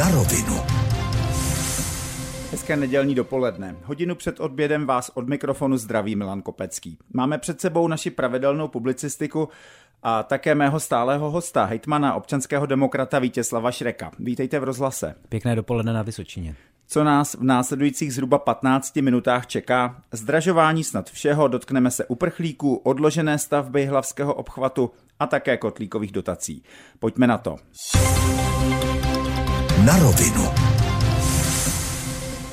Na rovinu. Hezké nedělní dopoledne. Hodinu před odbědem vás od mikrofonu zdraví Milan Kopecký. Máme před sebou naši pravidelnou publicistiku a také mého stálého hosta, hejtmana občanského demokrata Vítězslava Šreka. Vítejte v rozhlase. Pěkné dopoledne na Vysočině. Co nás v následujících zhruba 15 minutách čeká? Zdražování snad všeho, dotkneme se uprchlíků, odložené stavby hlavského obchvatu a také kotlíkových dotací. Pojďme na to. Na rovinu.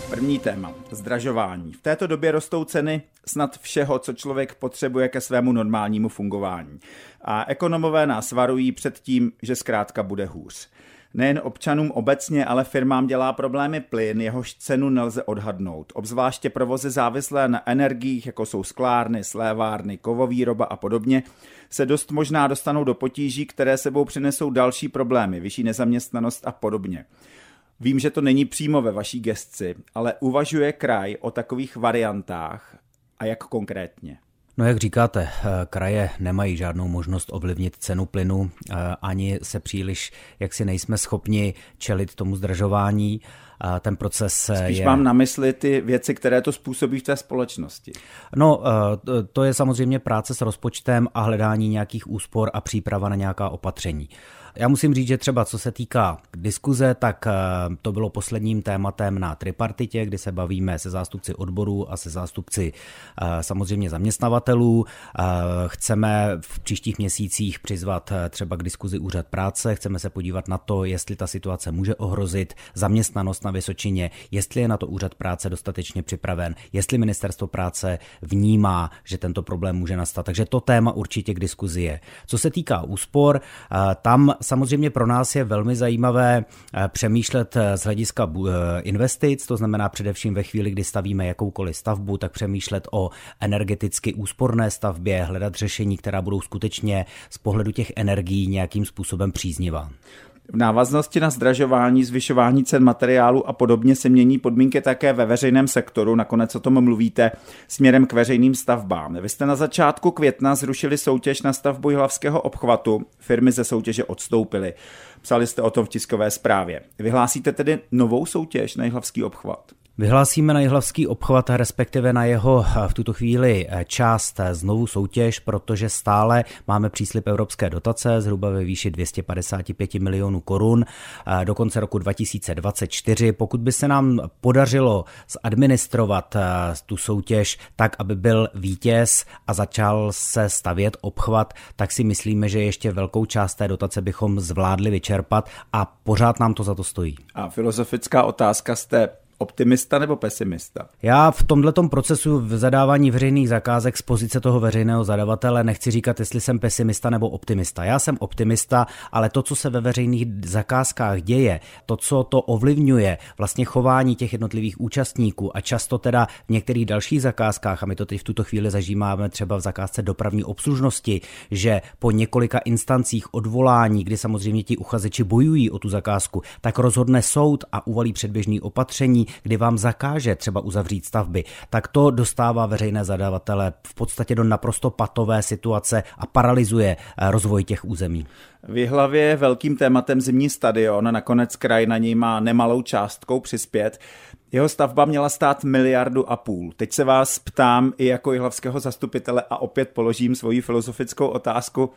První téma. Zdražování. V této době rostou ceny snad všeho, co člověk potřebuje ke svému normálnímu fungování. A ekonomové nás varují před tím, že zkrátka bude hůř. Nejen občanům obecně, ale firmám dělá problémy plyn, jehož cenu nelze odhadnout. Obzvláště provozy závislé na energiích, jako jsou sklárny, slévárny, kovovýroba a podobně, se dost možná dostanou do potíží, které sebou přinesou další problémy, vyšší nezaměstnanost a podobně. Vím, že to není přímo ve vaší gestci, ale uvažuje kraj o takových variantách a jak konkrétně? No jak říkáte, eh, kraje nemají žádnou možnost ovlivnit cenu plynu, eh, ani se příliš, jak si nejsme schopni čelit tomu zdražování. Ten proces eh, Spíš je... mám na mysli ty věci, které to způsobí v té společnosti. No, to je samozřejmě práce s rozpočtem a hledání nějakých úspor a příprava na nějaká opatření. Já musím říct, že třeba co se týká diskuze, tak eh, to bylo posledním tématem na tripartitě, kdy se bavíme se zástupci odborů a se zástupci eh, samozřejmě zaměstnavatelů. Eh, chceme v příštích měsících přizvat třeba k diskuzi úřad práce, chceme se podívat na to, jestli ta situace může ohrozit zaměstnanost na Vysočině, jestli je na to úřad práce dostatečně připraven, jestli ministerstvo práce vnímá, že tento problém může nastat. Takže to téma určitě k diskuzi je. Co se týká úspor, tam samozřejmě pro nás je velmi zajímavé eh, přemýšlet eh, z hlediska eh, investic, to znamená především ve chvíli, kdy stavíme jakoukoliv stavbu, tak přemýšlet o energeticky úsporné stavbě, hledat řešení, která budou skutečně z pohledu těch energií nějakým způsobem příznivá. V návaznosti na zdražování, zvyšování cen materiálu a podobně se mění podmínky také ve veřejném sektoru, nakonec o tom mluvíte, směrem k veřejným stavbám. Vy jste na začátku května zrušili soutěž na stavbu Jihlavského obchvatu, firmy ze soutěže odstoupily. Psali jste o tom v tiskové zprávě. Vyhlásíte tedy novou soutěž na Jihlavský obchvat? Vyhlásíme na Jihlavský obchvat, respektive na jeho v tuto chvíli část znovu soutěž, protože stále máme příslip evropské dotace zhruba ve výši 255 milionů korun do konce roku 2024. Pokud by se nám podařilo zadministrovat tu soutěž tak, aby byl vítěz a začal se stavět obchvat, tak si myslíme, že ještě velkou část té dotace bychom zvládli vyčerpat a pořád nám to za to stojí. A filozofická otázka jste optimista nebo pesimista? Já v tomto procesu v zadávání veřejných zakázek z pozice toho veřejného zadavatele nechci říkat, jestli jsem pesimista nebo optimista. Já jsem optimista, ale to, co se ve veřejných zakázkách děje, to, co to ovlivňuje, vlastně chování těch jednotlivých účastníků a často teda v některých dalších zakázkách, a my to teď v tuto chvíli zažíváme třeba v zakázce dopravní obslužnosti, že po několika instancích odvolání, kdy samozřejmě ti uchazeči bojují o tu zakázku, tak rozhodne soud a uvalí předběžný opatření, kdy vám zakáže třeba uzavřít stavby, tak to dostává veřejné zadavatele v podstatě do naprosto patové situace a paralyzuje eh, rozvoj těch území. V hlavě velkým tématem zimní stadion, nakonec kraj na něj má nemalou částkou přispět. Jeho stavba měla stát miliardu a půl. Teď se vás ptám i jako jihlavského zastupitele a opět položím svoji filozofickou otázku.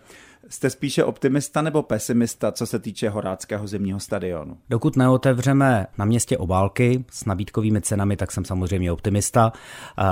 Jste spíše optimista nebo pesimista, co se týče Horáckého zimního stadionu? Dokud neotevřeme na městě obálky s nabídkovými cenami, tak jsem samozřejmě optimista.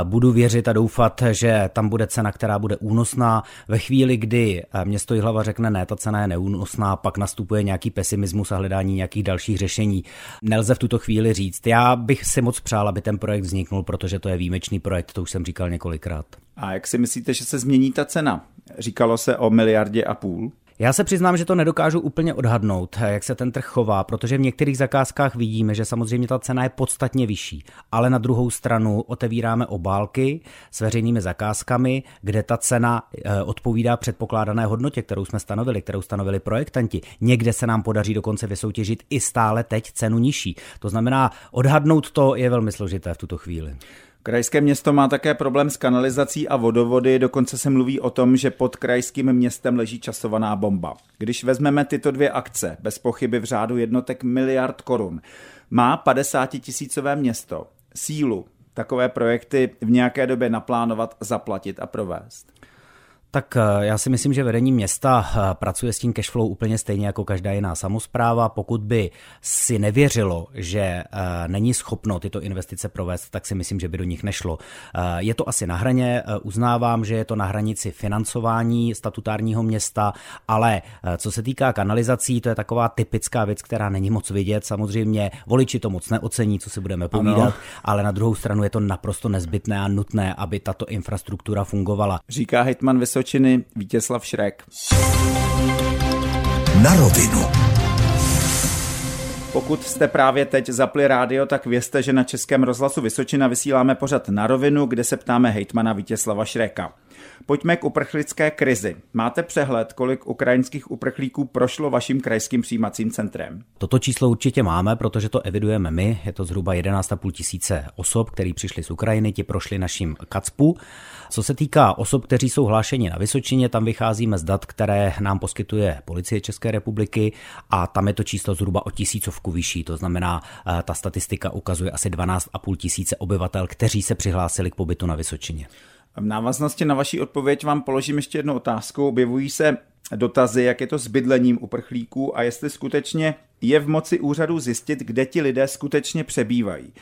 Budu věřit a doufat, že tam bude cena, která bude únosná. Ve chvíli, kdy město Jihlava řekne ne, ta cena je neúnosná, pak nastupuje nějaký pesimismus a hledání nějakých dalších řešení. Nelze v tuto chvíli říct. Já bych si moc přál, aby ten projekt vzniknul, protože to je výjimečný projekt, to už jsem říkal několikrát. A jak si myslíte, že se změní ta cena? Říkalo se o miliardě a půl. Já se přiznám, že to nedokážu úplně odhadnout, jak se ten trh chová, protože v některých zakázkách vidíme, že samozřejmě ta cena je podstatně vyšší, ale na druhou stranu otevíráme obálky s veřejnými zakázkami, kde ta cena eh, odpovídá předpokládané hodnotě, kterou jsme stanovili, kterou stanovili projektanti. Někde se nám podaří dokonce vysoutěžit i stále teď cenu nižší. To znamená, odhadnout to je velmi složité v tuto chvíli. Krajské město má také problém s kanalizací a vodovody, dokonce se mluví o tom, že pod krajským městem leží časovaná bomba. Když vezmeme tyto dvě akce, bez pochyby v řádu jednotek miliard korun, má 50 tisícové město sílu takové projekty v nějaké době naplánovat, zaplatit a provést? Tak eh, já si myslím, že vedení města eh, pracuje s tím cashflow úplně stejně jako každá jiná samozpráva. Pokud by si nevěřilo, že eh, není schopno tyto investice provést, tak si myslím, že by do nich nešlo. Je to asi na hraně, uznávám, že je to na hranici financování statutárního města, ale co se týká kanalizací, to je taková typická věc, která není moc vidět. Samozřejmě voliči to moc neocení, co si budeme povídat, ano. ale na druhou stranu je to naprosto nezbytné a nutné, aby tato infrastruktura fungovala. Říká Hitman Vysočí Vysočiny Vítězslav Šrek. Na rovinu. Pokud jste právě teď zapli rádio, tak vězte, že na Českém rozhlasu Vysočina vysíláme pořad na rovinu, kde se ptáme hejtmana Vítězslava Šreka. Pojďme k uprchlické krizi. Máte přehled, kolik ukrajinských uprchlíků prošlo vaším krajským přijímacím centrem? Toto číslo určitě máme, protože to evidujeme my. Je to zhruba 11,5 tisíce osob, kteří přišli z Ukrajiny, ti prošli naším KACPu. Co se týká osob, kteří jsou hlášeni na Vysočině, tam vycházíme z dat, které nám poskytuje policie České republiky a tam je to číslo zhruba o tisícovku vyšší. To znamená, eh, ta statistika ukazuje asi 12,5 tisíce obyvatel, kteří se přihlásili k pobytu na Vysočině. V návaznosti na vaši odpověď vám položím ještě jednu otázku. Objevují se dotazy, jak je to s bydlením uprchlíků a jestli skutečně je v moci úřadu zjistit, kde ti lidé skutečně přebývají.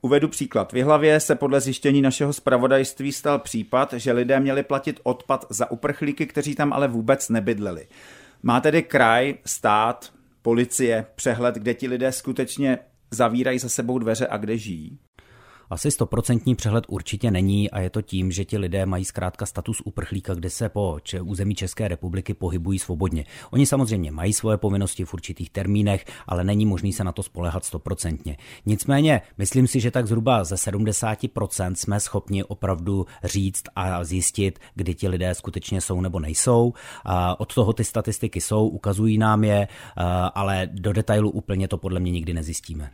Uvedu příklad. V hlavě se podle zjištění našeho zpravodajství stal případ, že lidé měli platit odpad za uprchlíky, kteří tam ale vůbec nebydleli. Má tedy kraj, stát, policie přehled, kde ti lidé skutečně zavírají za sebou dveře a kde žijí? Asi stoprocentní přehled určitě není a je to tím, že ti lidé mají zkrátka status uprchlíka, kde se po území České republiky pohybují svobodně. Oni samozřejmě mají svoje povinnosti v určitých termínech, ale není možný se na to spolehat stoprocentně. Nicméně, myslím si, že tak zhruba ze 70% jsme schopni opravdu říct a zjistit, kdy ti lidé skutečně jsou nebo nejsou. Od toho ty statistiky jsou, ukazují nám je, ale do detailu úplně to podle mě nikdy nezjistíme.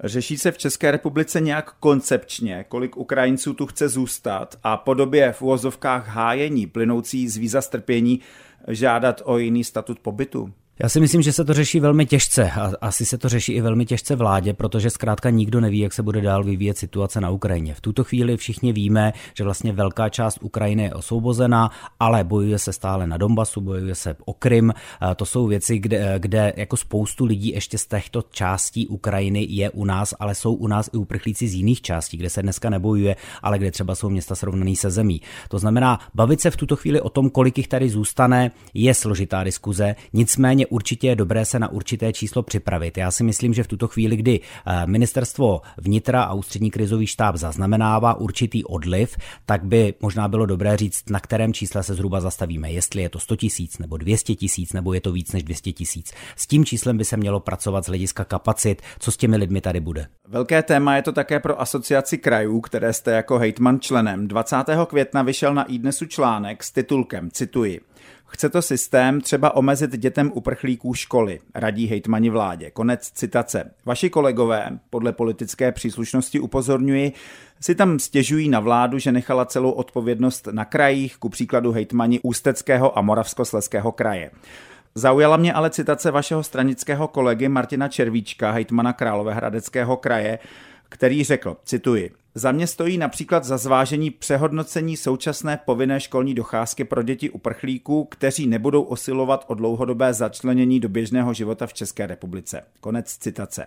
Řeší se v České republice nějak koncepčně, kolik Ukrajinců tu chce zůstat a po době v uvozovkách hájení plynoucí z víza strpění žádat o jiný statut pobytu? Já si myslím, že se to řeší velmi těžce a asi se to řeší i velmi těžce vládě, protože zkrátka nikdo neví, jak se bude dál vyvíjet situace na Ukrajině. V tuto chvíli všichni víme, že vlastně velká část Ukrajiny je osvobozená, ale bojuje se stále na Donbasu, bojuje se o Krym. To jsou věci, kde, kde jako spoustu lidí ještě z těchto částí Ukrajiny je u nás, ale jsou u nás i uprchlíci z jiných částí, kde se dneska nebojuje, ale kde třeba jsou města srovnaný se zemí. To znamená, bavit se v tuto chvíli o tom, kolik jich tady zůstane, je složitá diskuze, nicméně Nicméně určitě je dobré se na určité číslo připravit. Já si myslím, že v tuto chvíli, kdy eh, ministerstvo vnitra a ústřední krizový štáb zaznamenává určitý odliv, tak by možná bylo dobré říct, na kterém čísle se zhruba zastavíme. Jestli je to 100 tisíc nebo 200 tisíc nebo je to víc než 200 tisíc. S tím číslem by se mělo pracovat z hlediska kapacit, co s těmi lidmi tady bude. Velké téma je to také pro asociaci krajů, které jste jako hejtman členem. 20. května vyšel na iDnesu článek s titulkem, cituji, Chce to systém třeba omezit dětem uprchlíků školy, radí hejtmani vládě. Konec citace. Vaši kolegové, podle politické příslušnosti upozorňuji, si tam stěžují na vládu, že nechala celou odpovědnost na krajích, ku příkladu hejtmani Ústeckého a Moravskosleského kraje. Zaujala mě ale citace vašeho stranického kolegy Martina Červíčka, hejtmana Královéhradeckého kraje, který řekl, cituji, za mě stojí například za zvážení přehodnocení současné povinné školní docházky pro děti uprchlíků, kteří nebudou osilovat o dlouhodobé začlenění do běžného života v České republice. Konec citace.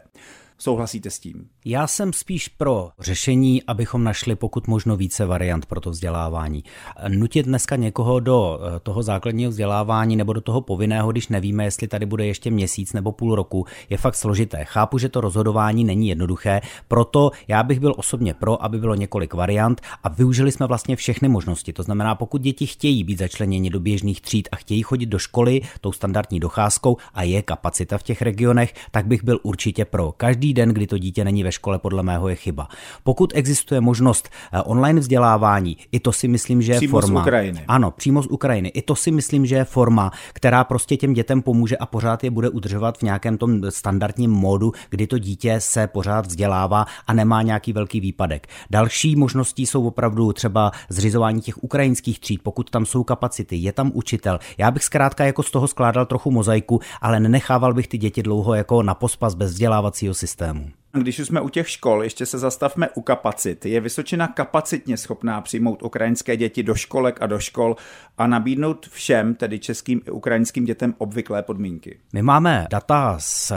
Souhlasíte s tím? Já jsem spíš pro řešení, abychom našli pokud možno více variant pro to vzdělávání. Nutit dneska někoho do eh, toho základního vzdělávání nebo do toho povinného, když nevíme, jestli tady bude ještě měsíc nebo půl roku, je fakt složité. Chápu, že to rozhodování není jednoduché, proto já bych byl osobně pro, aby bylo několik variant a využili jsme vlastně všechny možnosti. To znamená, pokud děti chtějí být začleněni do běžných tříd a chtějí chodit do školy tou standardní docházkou a je kapacita v těch regionech, tak bych byl určitě pro. Každý den, kdy to dítě není ve škole, podle mého je chyba. Pokud existuje možnost eh, online vzdělávání, i to si myslím, že je přímo forma. Z Ukrajiny. Ano, přímo z Ukrajiny. I to si myslím, že je forma, která prostě těm dětem pomůže a pořád je bude udržovat v nějakém tom standardním módu, kdy to dítě se pořád vzdělává a nemá nějaký velký výpadek. Další možností jsou opravdu třeba zřizování těch ukrajinských tříd, pokud tam jsou kapacity, je tam učitel. Já bych zkrátka jako z toho skládal trochu mozaiku, ale nenechával bych ty děti dlouho jako na pospas bez vzdělávacího systému. Když už jsme u těch škol, ještě se zastavme u kapacit. Je Vysočina kapacitně schopná přijmout ukrajinské děti do školek a do škol a nabídnout všem, tedy českým i ukrajinským dětem, obvyklé podmínky? My máme data z,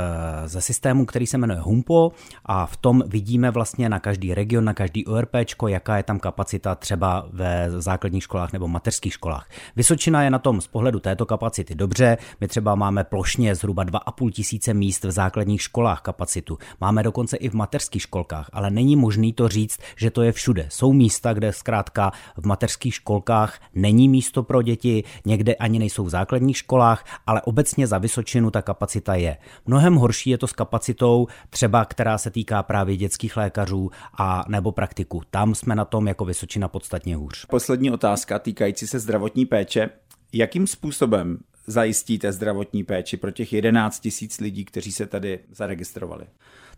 ze systému, který se jmenuje HUMPO a v tom vidíme vlastně na každý region, na každý ORP, jaká je tam kapacita třeba ve základních školách nebo mateřských školách. Vysočina je na tom z pohledu této kapacity dobře. My třeba máme plošně zhruba 2,5 tisíce míst v základních školách kapacitu. Máme dokonce dokonce i v mateřských školkách, ale není možný to říct, že to je všude. Jsou místa, kde zkrátka v mateřských školkách není místo pro děti, někde ani nejsou v základních školách, ale obecně za Vysočinu ta kapacita je. Mnohem horší je to s kapacitou třeba, která se týká právě dětských lékařů a nebo praktiku. Tam jsme na tom jako Vysočina podstatně hůř. Poslední otázka týkající se zdravotní péče. Jakým způsobem zajistíte zdravotní péči pro těch 11 tisíc lidí, kteří se tady zaregistrovali?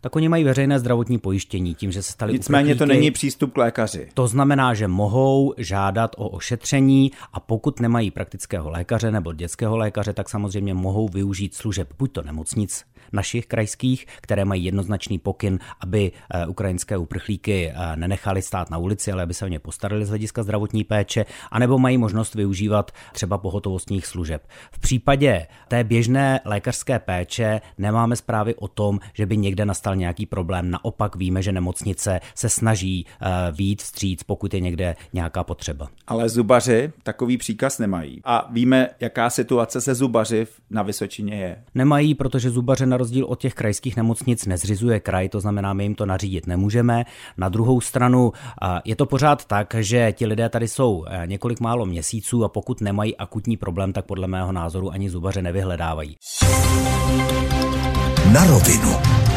tak oni mají veřejné zdravotní pojištění tím, že se stali Nicméně uprchlíky. to není přístup k lékaři. To znamená, že mohou žádat o ošetření a pokud nemají praktického lékaře nebo dětského lékaře, tak samozřejmě mohou využít služeb buď to nemocnic našich krajských, které mají jednoznačný pokyn, aby eh, ukrajinské uprchlíky eh, nenechali stát na ulici, ale aby se o ně postarali z hlediska zdravotní péče, anebo mají možnost využívat třeba pohotovostních služeb. V případě té běžné lékařské péče nemáme zprávy o tom, že by někde nastal nějaký problém. Naopak víme, že nemocnice se snaží eh, výjít vstříc, pokud je někde nějaká potřeba. Ale zubaři takový příkaz nemají. A víme, jaká situace se zubaři na Vysočině je. Nemají, protože zubaře na rozdíl od těch krajských nemocnic nezřizuje kraj, to znamená, my jim to nařídit nemůžeme. Na druhou stranu je to pořád tak, že ti lidé tady jsou eh, několik málo měsíců a pokud nemají akutní problém, tak podle mého názoru ani zubaře nevyhledávají. Na rovinu.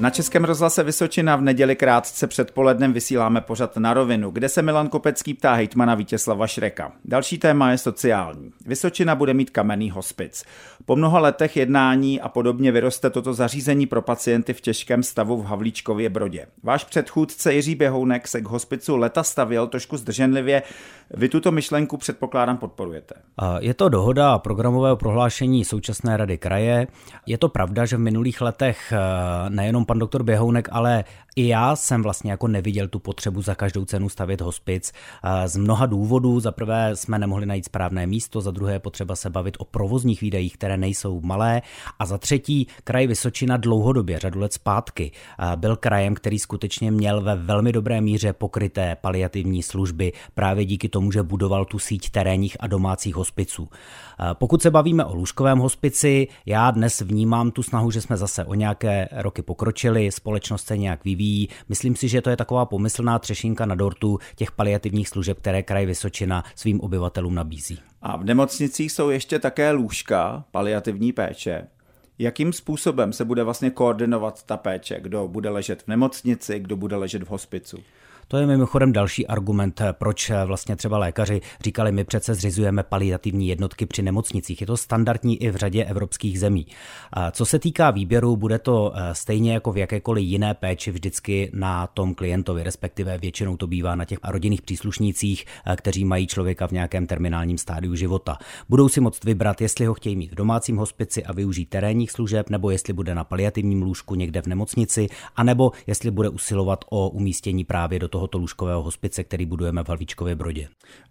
Na Českém rozhlase Vysočina v neděli krátce předpolednem vysíláme pořad na rovinu, kde se Milan Kopecký ptá hejtmana Vítězslava Šreka. Další téma je sociální. Vysočina bude mít kamenný hospic. Po mnoha letech jednání a podobně vyroste toto zařízení pro pacienty v těžkém stavu v Havlíčkově Brodě. Váš předchůdce Jiří Běhounek se k hospicu leta stavěl trošku zdrženlivě. Vy tuto myšlenku předpokládám podporujete. Je to dohoda programového prohlášení současné rady kraje. Je to pravda, že v minulých letech eh, nejenom pan doktor Běhounek, ale i já jsem vlastně jako neviděl tu potřebu za každou cenu stavět hospic. Z mnoha důvodů. Za prvé jsme nemohli najít správné místo, za druhé je potřeba se bavit o provozních výdajích, které nejsou malé. A za třetí, kraj Vysočina dlouhodobě, řadu let zpátky, byl krajem, který skutečně měl ve velmi dobré míře pokryté paliativní služby právě díky tomu, že budoval tu síť terénních a domácích hospiců. Pokud se bavíme o lůžkovém hospici, já dnes vnímám tu snahu, že jsme zase o nějaké roky pokročili, společnost se nějak vyvíjí. Myslím si, že to je taková pomyslná třešinka na dortu těch paliativních služeb, které kraj Vysočina svým obyvatelům nabízí. A v nemocnicích jsou ještě také lůžka paliativní péče. Jakým způsobem se bude vlastně koordinovat ta péče? Kdo bude ležet v nemocnici, kdo bude ležet v hospicu? To je mimochodem další argument, proč vlastně třeba lékaři říkali, my přece zřizujeme paliativní jednotky při nemocnicích. Je to standardní i v řadě evropských zemí. Co se týká výběru, bude to eh, stejně jako v jakékoliv jiné péči vždycky na tom klientovi, respektive většinou to bývá na těch rodinných příslušnících, eh, kteří mají člověka v nějakém terminálním stádiu života. Budou si moct vybrat, jestli ho chtějí mít v domácím hospici a využít terénních služeb, nebo jestli bude na paliativním lůžku někde v nemocnici, anebo jestli bude usilovat o umístění právě do toho tohoto lůžkového hospice, který budujeme v Halvíčkově Brodě.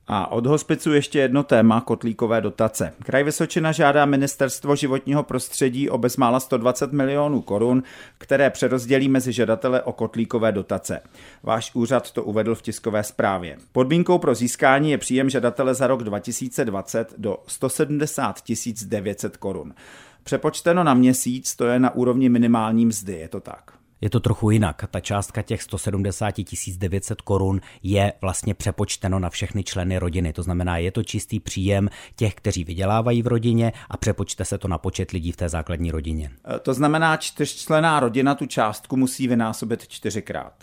A od hospicu ještě jedno téma kotlíkové dotace. Kraj Vysočina žádá ministerstvo životního prostředí o bezmála 120 milionů korun, které přerozdělí mezi žadatele o kotlíkové dotace. Váš úřad to uvedl v tiskové zprávě. Podmínkou pro získání je příjem žadatele za rok 2020 do 170 900 korun. Přepočteno na měsíc to je na úrovni minimální mzdy, je to tak. Je to trochu jinak. Ta částka těch 170 900 korun je vlastně přepočteno na všechny členy rodiny. To znamená, je to čistý příjem těch, kteří vydělávají v rodině a přepočte se to na počet lidí v té základní rodině. E, to znamená, čtyřčlená rodina tu částku musí vynásobit čtyřikrát.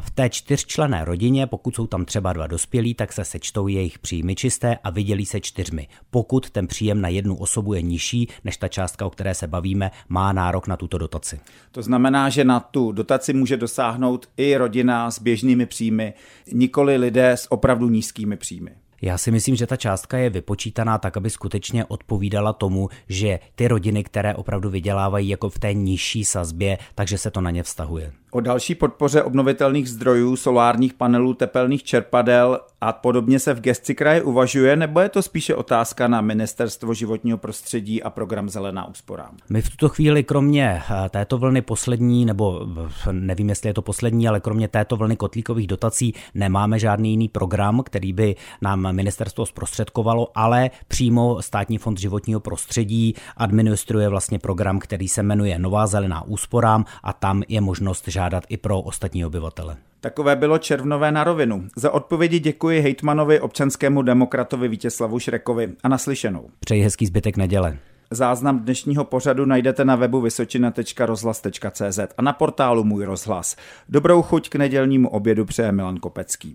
V té čtyřčlené rodině, pokud jsou tam třeba dva dospělí, tak se sečtou jejich příjmy čisté a vydělí se čtyřmi. Pokud ten příjem na jednu osobu je nižší než ta částka, o které se bavíme, má nárok na tuto dotaci. To znamená, že na tu dotaci může dosáhnout i rodina s běžnými příjmy, nikoli lidé s opravdu nízkými příjmy. Já si myslím, že ta částka je vypočítaná tak, aby skutečně odpovídala tomu, že ty rodiny, které opravdu vydělávají jako v té nižší sazbě, takže se to na ně vztahuje. O další podpoře obnovitelných zdrojů, solárních panelů, tepelných čerpadel a podobně se v gesci kraje uvažuje, nebo je to spíše otázka na Ministerstvo životního prostředí a program Zelená úspora? My v tuto chvíli kromě eh, této vlny poslední, nebo nevím, jestli je to poslední, ale kromě této vlny kotlíkových dotací nemáme žádný jiný program, který by nám ministerstvo zprostředkovalo, ale přímo Státní fond životního prostředí administruje vlastně program, který se jmenuje Nová zelená úsporám a tam je možnost žádat i pro ostatní obyvatele. Takové bylo červnové na rovinu. Za odpovědi děkuji hejtmanovi občanskému demokratovi Vítězslavu Šrekovi a naslyšenou. Přeji hezký zbytek neděle. Záznam dnešního pořadu najdete na webu vysočina.rozhlas.cz a na portálu Můj rozhlas. Dobrou chuť k nedělnímu obědu přeje Milan Kopecký.